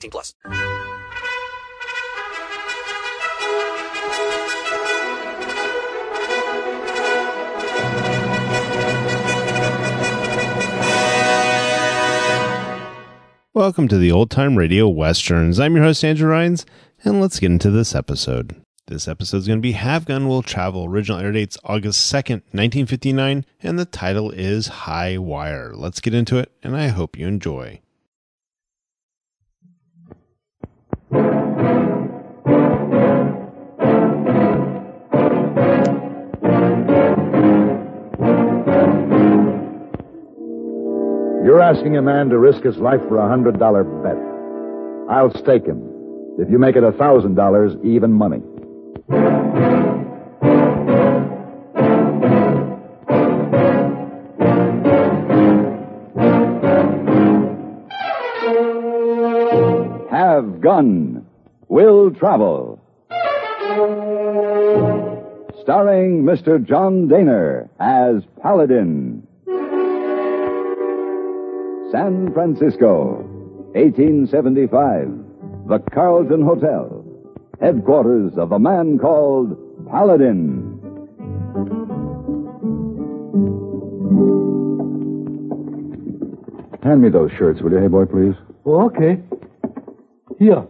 18 plus. Welcome to the Old Time Radio Westerns. I'm your host, Andrew Rhynes, and let's get into this episode. This episode is going to be Have Gun Will Travel. Original air dates August 2nd, 1959, and the title is High Wire. Let's get into it, and I hope you enjoy. You're asking a man to risk his life for a hundred dollar bet. I'll stake him. If you make it a thousand dollars, even money. Have gun. Will travel. Starring Mr. John Dehner as Paladin. San Francisco, 1875. The Carlton Hotel, headquarters of a man called Paladin. Hand me those shirts, will you, hey boy, please? Oh, okay. Here.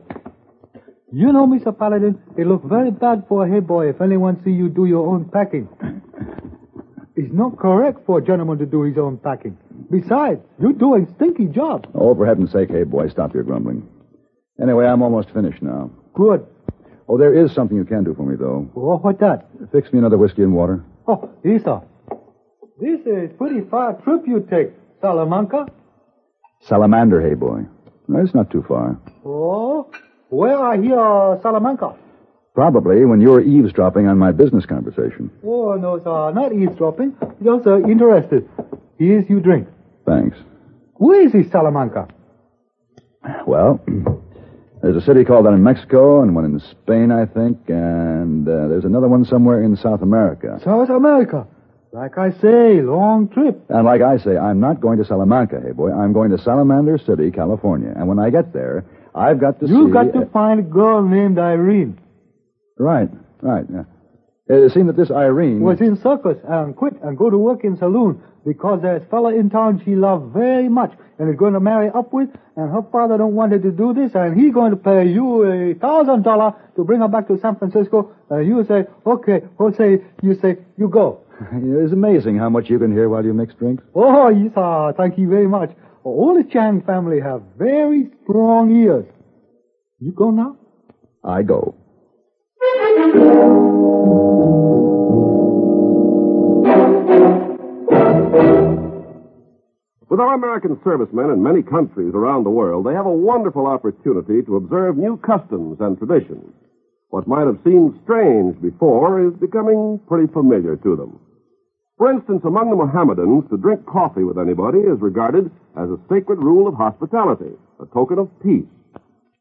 You know, Mr. Paladin, it look very bad for a hey boy if anyone see you do your own packing. It's not correct for a gentleman to do his own packing. Besides, you're doing stinky job. Oh, for heaven's sake, hey boy, stop your grumbling. Anyway, I'm almost finished now. Good. Oh, there is something you can do for me, though. Oh, what that? Fix me another whiskey and water. Oh, Isa. This is pretty far trip you take, Salamanca. Salamander, hey boy. No, it's not too far. Oh, where are here, Salamanca? Probably when you were eavesdropping on my business conversation. Oh, no, sir, not eavesdropping. Just uh, interested. Here's you drink. Thanks. Where is this Salamanca? Well, there's a city called that in Mexico, and one in Spain, I think, and uh, there's another one somewhere in South America. South America. Like I say, long trip. And like I say, I'm not going to Salamanca, hey boy. I'm going to Salamander City, California. And when I get there, I've got to You see. You've got to uh, find a girl named Irene. right, right. Yeah. It seemed that this Irene Was in circus and quit and go to work in saloon because there's a fella in town she loved very much and is going to marry up with and her father don't want her to do this and he going to pay you a thousand dollar to bring her back to San Francisco and you say, okay, Jose, you say, you go. It's amazing how much you can hear while you mix drinks. Oh, yes, ah, thank you very much. All the Chang family have very strong ears. You go now? I go. With our American servicemen in many countries around the world, they have a wonderful opportunity to observe new customs and traditions. What might have seemed strange before is becoming pretty familiar to them. For instance, among the Mohammedans, to drink coffee with anybody is regarded as a sacred rule of hospitality, a token of peace.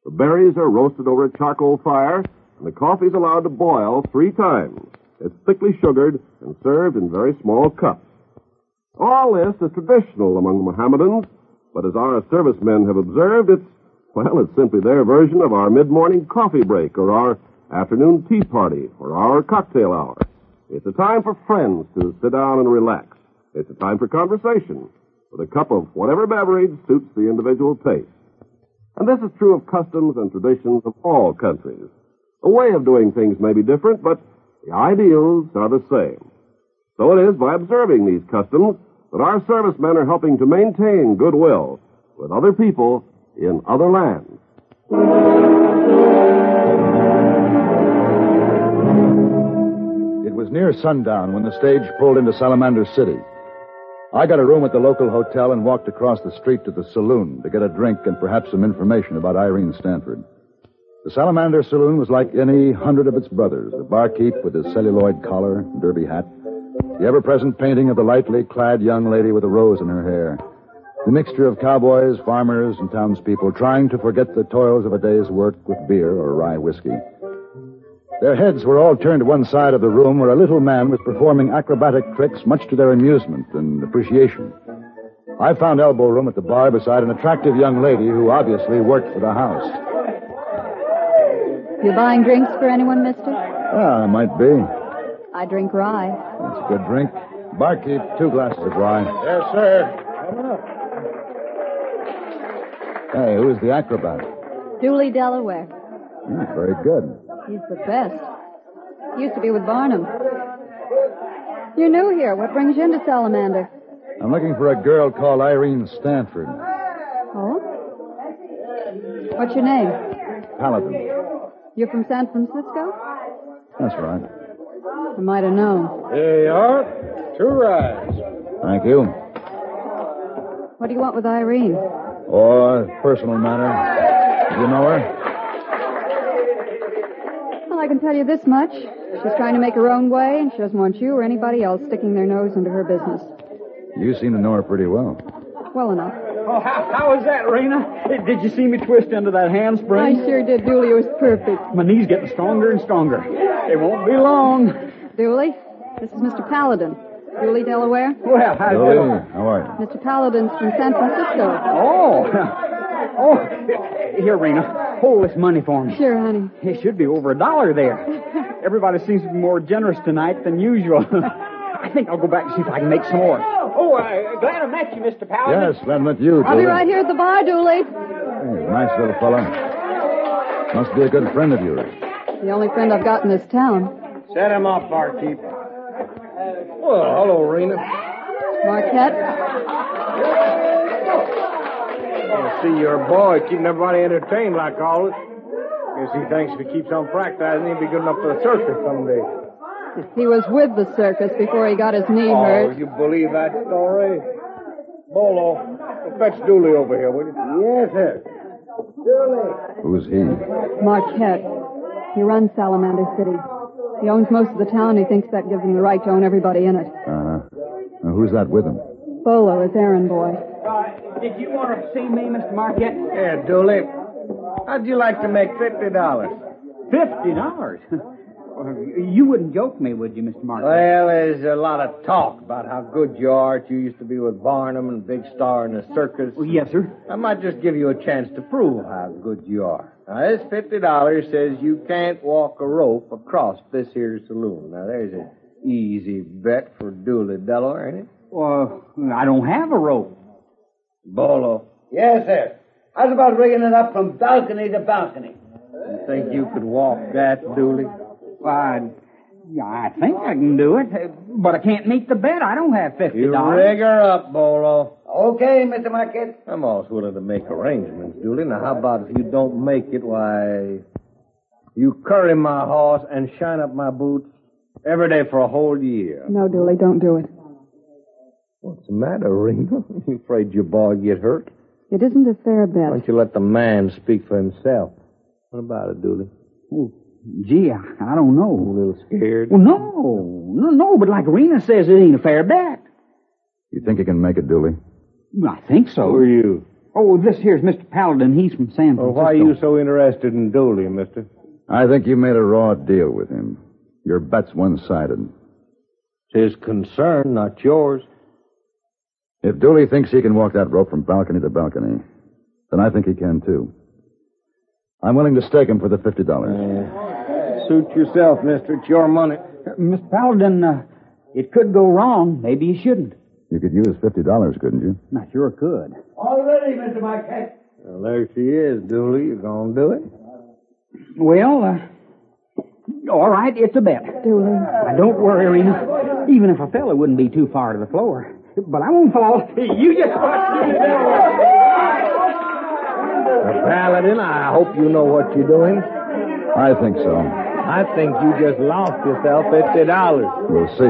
The berries are roasted over a charcoal fire, and the coffee is allowed to boil three times. It's thickly sugared and served in very small cups. All this is traditional among the Mohammedans, but as our servicemen have observed, it's, well, it's simply their version of our mid-morning coffee break or our afternoon tea party or our cocktail hour. It's a time for friends to sit down and relax. It's a time for conversation with a cup of whatever beverage suits the individual taste. And this is true of customs and traditions of all countries. The way of doing things may be different, but the ideals are the same. So it is by observing these customs that our servicemen are helping to maintain goodwill with other people in other lands. It was near sundown when the stage pulled into Salamander City. I got a room at the local hotel and walked across the street to the saloon to get a drink and perhaps some information about Irene Stanford. The Salamander Saloon was like any hundred of its brothers. The barkeep with his celluloid collar and derby hat. The ever present painting of the lightly clad young lady with a rose in her hair. The mixture of cowboys, farmers, and townspeople trying to forget the toils of a day's work with beer or rye whiskey. Their heads were all turned to one side of the room where a little man was performing acrobatic tricks much to their amusement and appreciation. I found elbow room at the bar beside an attractive young lady who obviously worked for the house. You buying drinks for anyone, mister? Ah, I might be. I drink rye. That's a good drink. Barkeep, two glasses of rye. Yes, sir. Hey, who's the acrobat? Dooley Delaware. Hmm, very good. He's the best. Used to be with Barnum. You're new here. What brings you into Salamander? I'm looking for a girl called Irene Stanford. Oh? What's your name? Paladin. You're from San Francisco? That's right. I might have known. Here you are. Two rides. Thank you. What do you want with Irene? Oh, personal matter. Do you know her? Well, I can tell you this much. She's trying to make her own way, and she doesn't want you or anybody else sticking their nose into her business. You seem to know her pretty well. Well enough. Oh, how, how was that, Rena? Did you see me twist into that handspring? I sure did, Dooley. It was perfect. My knee's getting stronger and stronger. It won't be long. Dooley, this is Mr. Paladin. Dooley, Delaware. Well, how Billy, do how are you? Mr. Paladin's from San Francisco. Oh. Oh, here, Rena. Hold this money for me. Sure, honey. It should be over a dollar there. Everybody seems to be more generous tonight than usual. I think I'll go back and see if I can make some more. Oh, uh, glad I met you, Mr. Paladin. Yes, glad I met you, I'll be right here at the bar, Dooley. Hey, nice little fella. Must be a good friend of yours. The only friend I've got in this town. Set him up, barkeep. Well, hello, Rena. Marquette. I see your boy keeping everybody entertained like always. Guess he thinks if he keeps on practicing, he'll be good enough for the circus someday. He was with the circus before he got his knee oh, hurt. you believe that story? Bolo, fetch Dooley over here, will you? Yes, sir. Dooley. Who's he? Marquette. He runs Salamander City. He owns most of the town. He thinks that gives him the right to own everybody in it. Uh-huh. Who's that with him? Bolo, his errand boy. Uh, did you want to see me, Mr. Marquette? Yeah, Dooley. How'd you like to make $50? $50? you wouldn't joke me, would you, Mr. Marquette? Well, there's a lot of talk about how good you are. You used to be with Barnum and Big Star in the circus. Oh, yes, sir. I might just give you a chance to prove how good you are. Now, this fifty dollars says you can't walk a rope across this here saloon. Now, there's an easy bet for Dooley Delaware, ain't it? Well, I don't have a rope. Bolo, Yes, sir. How's about rigging it up from balcony to balcony? you think you could walk that, Dooley? I, yeah, I think I can do it, but I can't meet the bet. I don't have fifty dollars. You dollars. rig her up, Bolo. Okay, Mr. Marquette. I'm always willing to make arrangements, Dooley. Now, how about if you don't make it, why, you curry my horse and shine up my boots every day for a whole year. No, Dooley, don't do it. What's the matter, Rena? You afraid your boy get hurt? It isn't a fair bet. Why bet. don't you let the man speak for himself? What about it, Dooley? Gee, I, I don't know. A little scared? Well, no, no, no. But like Rena says, it ain't a fair bet. You think you can make it, Dooley? I think so. Who are you? Oh, this here's Mr. Paladin. He's from San Francisco. Well, why are you so interested in Dooley, mister? I think you made a raw deal with him. Your bet's one-sided. It's his concern, not yours. If Dooley thinks he can walk that rope from balcony to balcony, then I think he can too. I'm willing to stake him for the fifty dollars. Suit yourself, mister. It's your money. Uh, Mr. Paladin, uh, it could go wrong. Maybe you shouldn't. You could use fifty dollars, couldn't you? I sure could. All ready, Mr. Marquette. Well, there she is, Dooley. You gonna do it? Well, uh, all right, it's a bet. Dooley. Now, don't worry, Rena. Even if a fella wouldn't be too far to the floor. But I won't fall. You just watch me. Well, Paladin, I hope you know what you're doing. I think so. I think you just lost yourself fifty dollars. We'll see.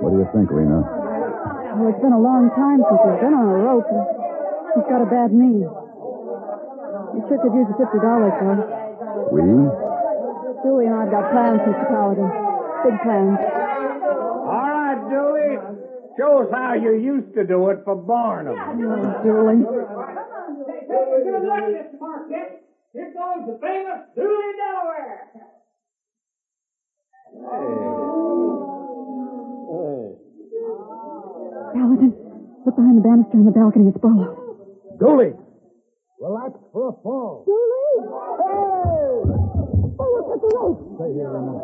What do you think, Rena? Well, it's been a long time since he's been on a rope. He's got a bad knee. We sure could use the fifty dollars, though. We? Dooley and I've got plans, Mr. Paladin. Big plans. All right, Dooley. Show us how you used to do it for Barnum. Oh, Dooley. Good luck, Mr. Marquette. Here goes the famous Dooley Delaware. Hey, Paladin, look behind the banister on the balcony. It's Bolo. Dooley, relax for a fall. Dooley! Hey! Bolo, cut the rope. Stay here a minute.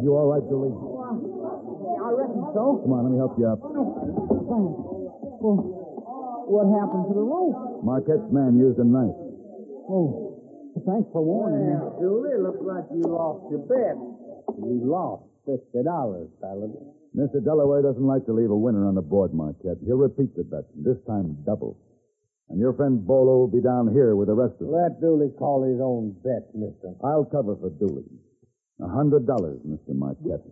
You all right, Dooley? I reckon so. Come on, let me help you up. Thanks. Well, what happened to the rope? Marquette's man used a knife. Oh, thanks for warning me. Dooley, looks like you lost your bet. You lost fifty dollars, Paladin. Mr. Delaware doesn't like to leave a winner on the board, Marquette. He'll repeat the bet, this time double. And your friend Bolo will be down here with the rest of us. Let Dooley call his own bet, mister. I'll cover for Dooley. A hundred dollars, Mr. Marquette.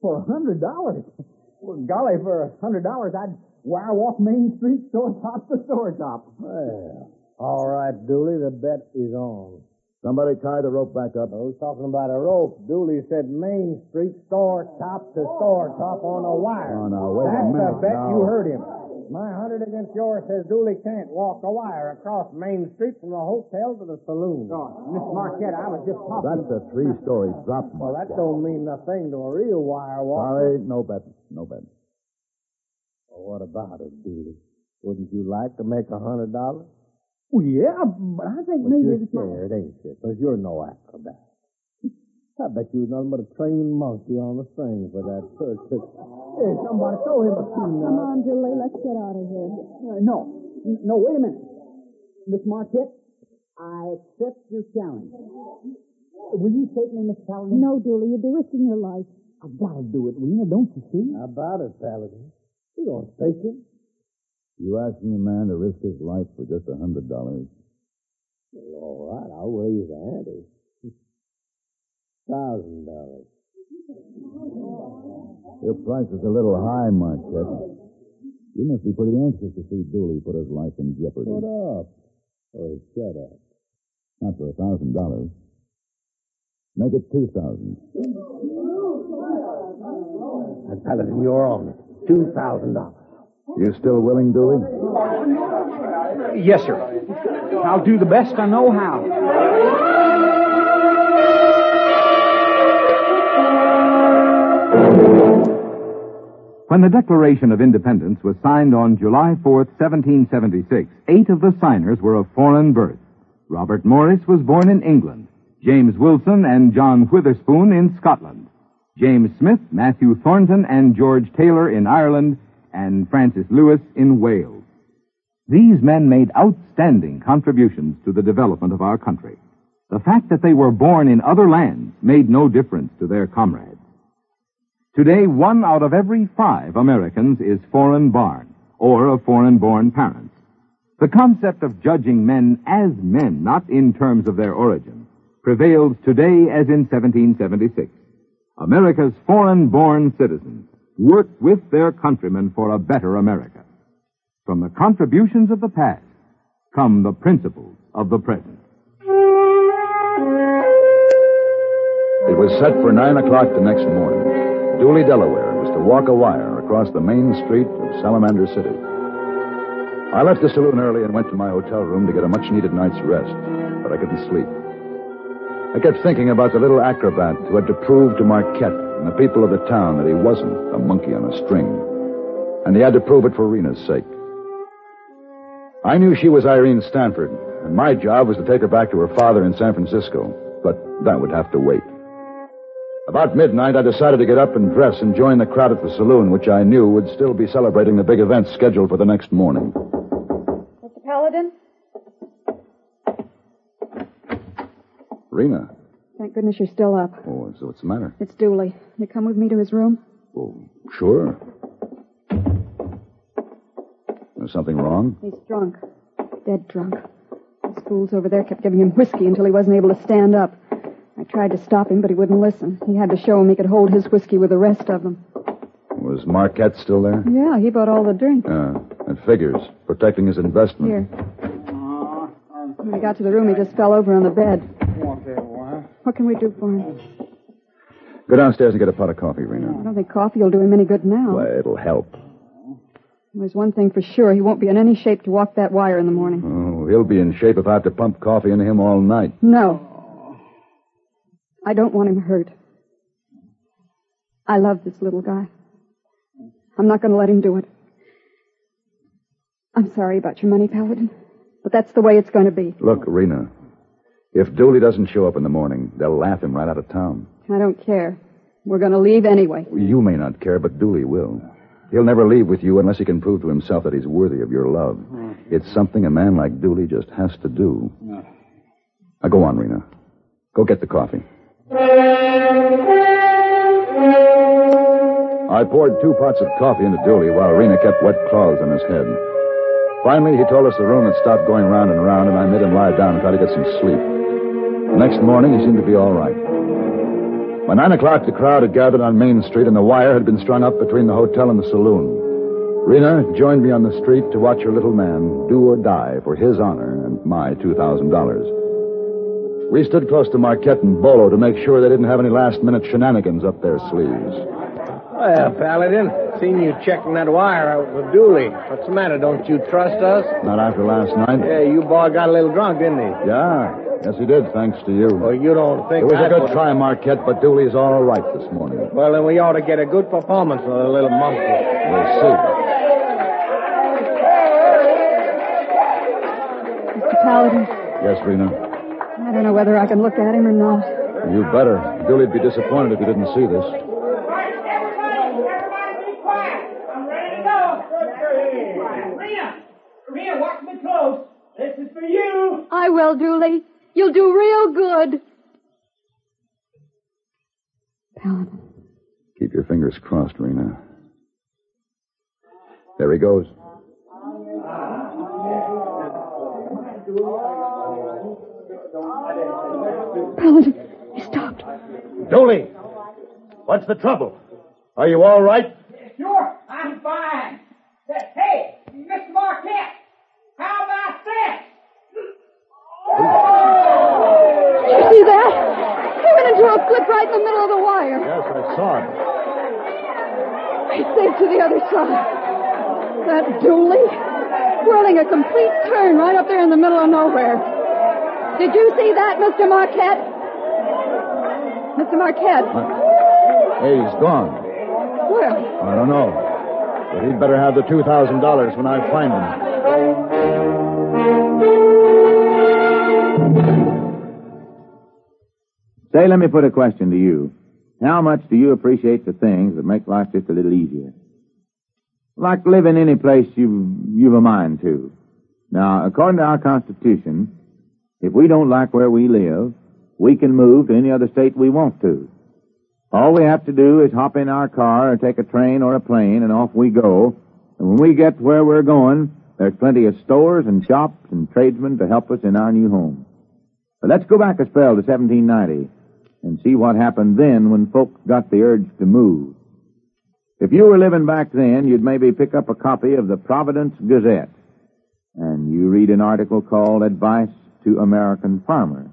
For a hundred dollars? Well, golly, for a hundred dollars, I'd wire walk Main Street store top to store top. Well, all right, Dooley, the bet is on. Somebody tie the rope back up. Who's talking about a rope? Dooley said Main Street store top to store top on a wire. Oh, now, wait a minute. That's minute. the bet. now. You heard him. My hundred against yours says Dooley can't walk a wire across Main Street from the hotel to the saloon. Oh, Miss Marquette, I was just talking. That's a three-story drop. Well, that don't mean nothing to a real wire walker. Sorry, no bet. No bet. Well, what about it, Dooley? Wouldn't you like to make a hundred dollars? Well, yeah, but I think But maybe you're it's not. ain't you? Because you're no acrobat. I bet you was nothing but a trained monkey on the string for that circus. Hey, somebody throw him a Come on, Dooley. Let's get out of here. Uh, no, no, wait a minute. Miss Marquette, I accept your challenge. Will you take me, Miss Paladin? No, Dooley. You'd be risking your life. I've got to do it, Rena, don't you see? How about it, Paladin? You don't stake him. You asking a man to risk his life for just a hundred dollars? All right, I'll raise the ante. Thousand dollars. Your price is a little high, Marquette. You must be pretty anxious to see Dooley put his life in jeopardy. Shut up. Or shut up. Not for a thousand dollars. Make it two thousand. I'm telling you, you're wrong. $2,000. You still willing, Dooley? Yes, sir. I'll do the best I know how. When the Declaration of Independence was signed on July 4, 1776, eight of the signers were of foreign birth. Robert Morris was born in England, James Wilson and John Witherspoon in Scotland. James Smith, Matthew Thornton, and George Taylor in Ireland, and Francis Lewis in Wales. These men made outstanding contributions to the development of our country. The fact that they were born in other lands made no difference to their comrades. Today, one out of every five Americans is foreign born or of foreign born parents. The concept of judging men as men, not in terms of their origin, prevails today as in 1776. America's foreign born citizens work with their countrymen for a better America. From the contributions of the past come the principles of the present. It was set for nine o'clock the next morning. Dooley, Delaware, was to walk a wire across the main street of Salamander City. I left the saloon early and went to my hotel room to get a much needed night's rest, but I couldn't sleep. I kept thinking about the little acrobat who had to prove to Marquette and the people of the town that he wasn't a monkey on a string. And he had to prove it for Rena's sake. I knew she was Irene Stanford, and my job was to take her back to her father in San Francisco, but that would have to wait. About midnight, I decided to get up and dress and join the crowd at the saloon, which I knew would still be celebrating the big event scheduled for the next morning. Rena. Thank goodness you're still up. Oh, so what's the matter? It's Dooley. You come with me to his room? Oh, sure. There's something wrong? He's drunk. Dead drunk. Those fools over there kept giving him whiskey until he wasn't able to stand up. I tried to stop him, but he wouldn't listen. He had to show him he could hold his whiskey with the rest of them. Was Marquette still there? Yeah, he bought all the drink. Uh, it figures. Protecting his investment. Here. When we got to the room, he just fell over on the bed. What can we do for him? Go downstairs and get a pot of coffee, Rena. I don't think coffee will do him any good now. Why, it'll help. There's one thing for sure. He won't be in any shape to walk that wire in the morning. Oh, he'll be in shape if I have to pump coffee into him all night. No. I don't want him hurt. I love this little guy. I'm not going to let him do it. I'm sorry about your money, Paladin, but that's the way it's going to be. Look, Rena, if Dooley doesn't show up in the morning, they'll laugh him right out of town. I don't care. We're going to leave anyway. You may not care, but Dooley will. He'll never leave with you unless he can prove to himself that he's worthy of your love. It's something a man like Dooley just has to do. Now, go on, Rena. Go get the coffee. I poured two pots of coffee into Dooley while Rena kept wet cloths on his head. Finally, he told us the room had stopped going round and round, and I made him lie down and try to get some sleep. The next morning, he seemed to be all right. By nine o'clock, the crowd had gathered on Main Street, and the wire had been strung up between the hotel and the saloon. Rena joined me on the street to watch her little man do or die for his honor and my $2,000. We stood close to Marquette and Bolo to make sure they didn't have any last-minute shenanigans up their sleeves. Well, Paladin, seen you checking that wire out with Dooley. What's the matter? Don't you trust us? Not after last night. Yeah, you boy got a little drunk, didn't he? Yeah. Yes, he did, thanks to you. Well, you don't think It was a good would- try, Marquette, but Dooley's all right this morning. Well, then we ought to get a good performance from the little monkey. We'll see. Mr. Paladin, Yes, Rena. I don't know whether I can look at him or not. You better. Dooley'd be disappointed if you didn't see this. Everybody, everybody, be quiet. I'm ready to go. Rena, Rena, watch me close. This is for you. I will, Dooley. You'll do real good. Paladin. Keep your fingers crossed, Rena. There he goes. Paladin, he stopped. Dooley, what's the trouble? Are you all right? Sure, I'm fine. Hey, Mr. Marquette, how about this? Did you see that? He went into a flip right in the middle of the wire. Yes, I saw it. He saved to the other side. That Dooley, whirling a complete turn right up there in the middle of nowhere. Did you see that, Mr. Marquette? Mr. Marquette. Hey, he's gone. Well, I don't know. But he'd better have the $2,000 when I find him. Say, let me put a question to you. How much do you appreciate the things that make life just a little easier? Like living any place you've, you've a mind to. Now, according to our Constitution, if we don't like where we live, we can move to any other state we want to. All we have to do is hop in our car or take a train or a plane and off we go. And when we get to where we're going, there's plenty of stores and shops and tradesmen to help us in our new home. But let's go back a spell to 1790 and see what happened then when folks got the urge to move. If you were living back then, you'd maybe pick up a copy of the Providence Gazette and you read an article called Advice to American Farmers.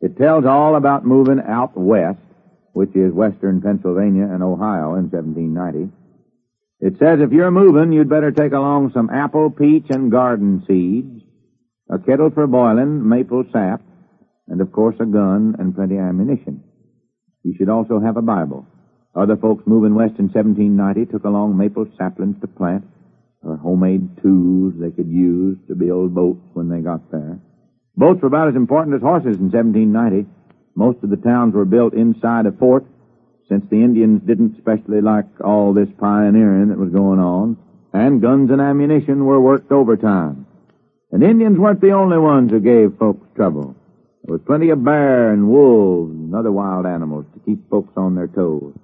It tells all about moving out west, which is western Pennsylvania and Ohio in 1790. It says if you're moving, you'd better take along some apple, peach, and garden seeds, a kettle for boiling, maple sap, and of course a gun and plenty of ammunition. You should also have a Bible. Other folks moving west in 1790 took along maple saplings to plant, or homemade tools they could use to build boats when they got there. Boats were about as important as horses in 1790. Most of the towns were built inside a fort, since the Indians didn't especially like all this pioneering that was going on, and guns and ammunition were worked overtime. And Indians weren't the only ones who gave folks trouble. There was plenty of bear and wolves and other wild animals to keep folks on their toes.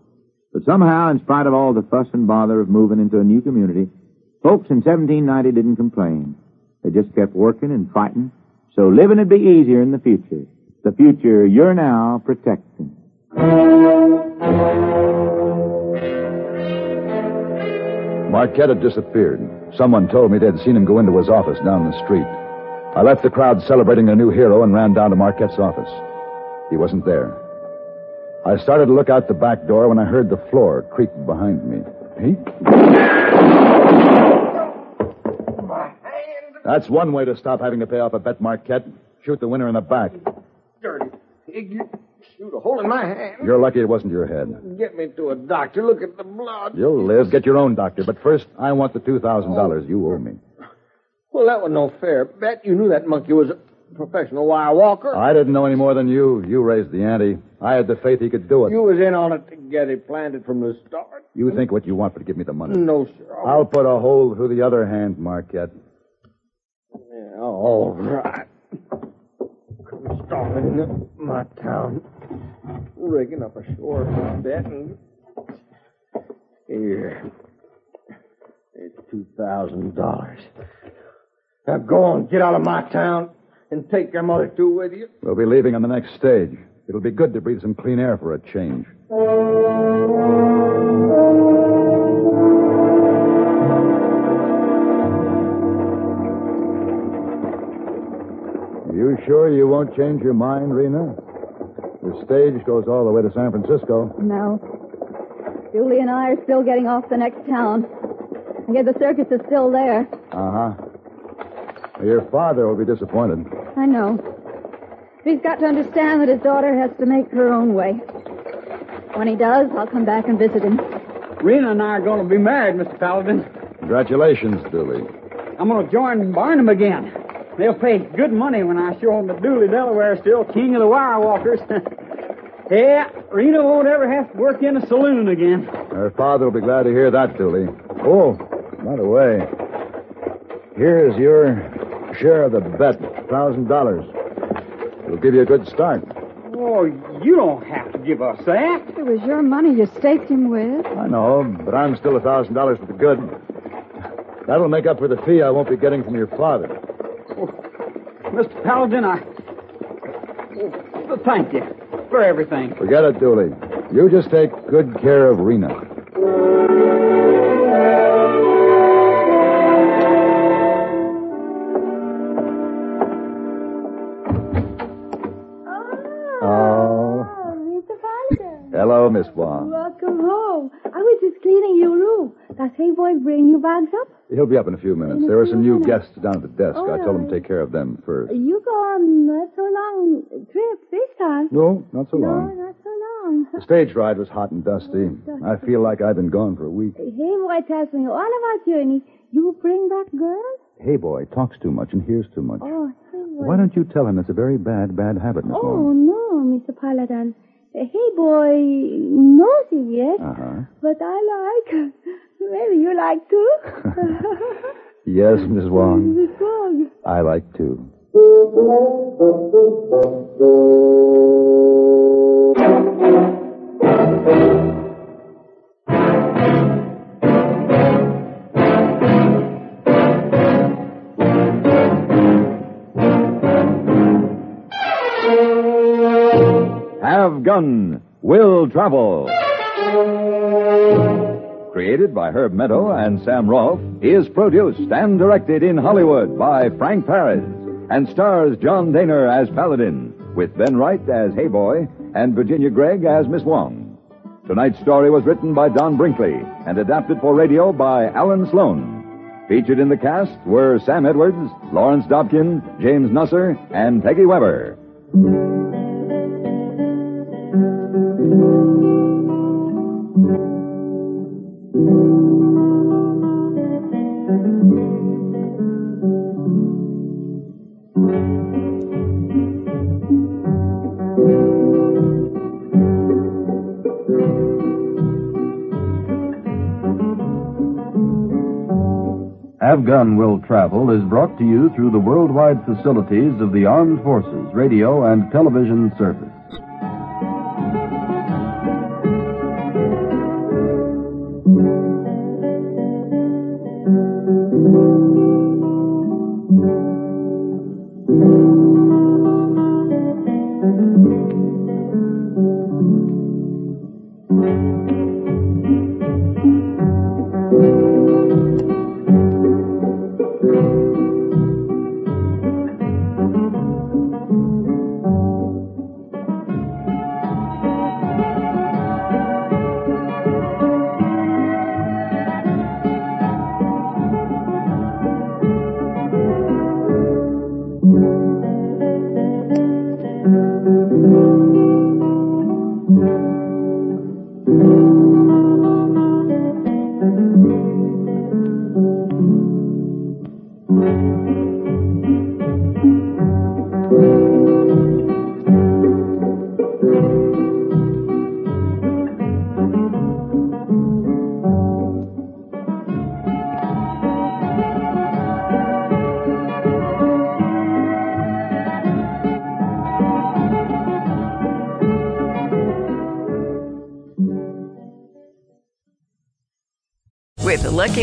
But somehow, in spite of all the fuss and bother of moving into a new community, folks in 1790 didn't complain. They just kept working and fighting, so living would be easier in the future. The future you're now protecting. Marquette had disappeared. Someone told me they'd seen him go into his office down the street. I left the crowd celebrating a new hero and ran down to Marquette's office. He wasn't there. I started to look out the back door when I heard the floor creak behind me. Pete? That's one way to stop having to pay off a bet, Marquette. Shoot the winner in the back. Dirty pig. You shoot a hole in my hand. You're lucky it wasn't your head. Get me to a doctor. Look at the blood. You'll live. Get your own doctor. But first, I want the $2,000 you owe me. Well, that was no fair bet. You knew that monkey was a professional wire walker. I didn't know any more than you. You raised the ante. I had the faith he could do it. You was in on it to get it planted from the start. You think what you want, but give me the money. No, sir. I'll put a hole through the other hand, Marquette. Yeah, all right. Come stomping into my town, rigging up a short bet, and here, it's two thousand dollars. Now go on, get out of my town, and take your mother too with you. We'll be leaving on the next stage. It'll be good to breathe some clean air for a change. You sure you won't change your mind, Rena? The stage goes all the way to San Francisco. No. Dooley and I are still getting off the next town. I hear the circus is still there. Uh huh. Your father will be disappointed. I know. He's got to understand that his daughter has to make her own way. When he does, I'll come back and visit him. Rena and I are going to be married, Mr. Paladin. Congratulations, Dooley. I'm going to join Barnum again. They'll pay good money when I show them that Dooley Delaware is still king of the wire walkers. yeah, Rena won't ever have to work in a saloon again. Her father will be glad to hear that, Dooley. Oh, by the way, here's your share of the bet, thousand dollars. It'll give you a good start. Oh, you don't have to give us that. It was your money you staked him with. I know, but I'm still a thousand dollars for the good. That'll make up for the fee I won't be getting from your father. Oh, Mr. Paladin, I. Oh, thank you for everything. Forget it, Dooley. You just take good care of Rena. Bring you bags up? He'll be up in a few minutes. In There are some new minutes. guests down at the desk. Oh, I told him to take care of them first. You go on not so long trip this time. No, not so No, long. not so long. The stage ride was hot and dusty. dusty. I feel like I've been gone for a week. Hey Boy tells me all about you, and you bring back girls? Hey, boy, talks too much and hears too much. Oh, Hey Boy. Why don't you tell him it's a very bad, bad habit, Miss Oh, no, Mr. Paladin. Uh, Hey Boy knows it, yes? Uh-huh. But I like. Maybe you like to. Yes, Miss Wong. Miss Wong. I like to. Have Gun Will Travel. Created by Herb Meadow and Sam Rolfe, is produced and directed in Hollywood by Frank Paris and stars John Dehner as Paladin, with Ben Wright as Hey Boy and Virginia Gregg as Miss Wong. Tonight's story was written by Don Brinkley and adapted for radio by Alan Sloan. Featured in the cast were Sam Edwards, Lawrence Dobkin, James Nusser, and Peggy Webber. Have Gun Will Travel is brought to you through the worldwide facilities of the Armed Forces Radio and Television Service.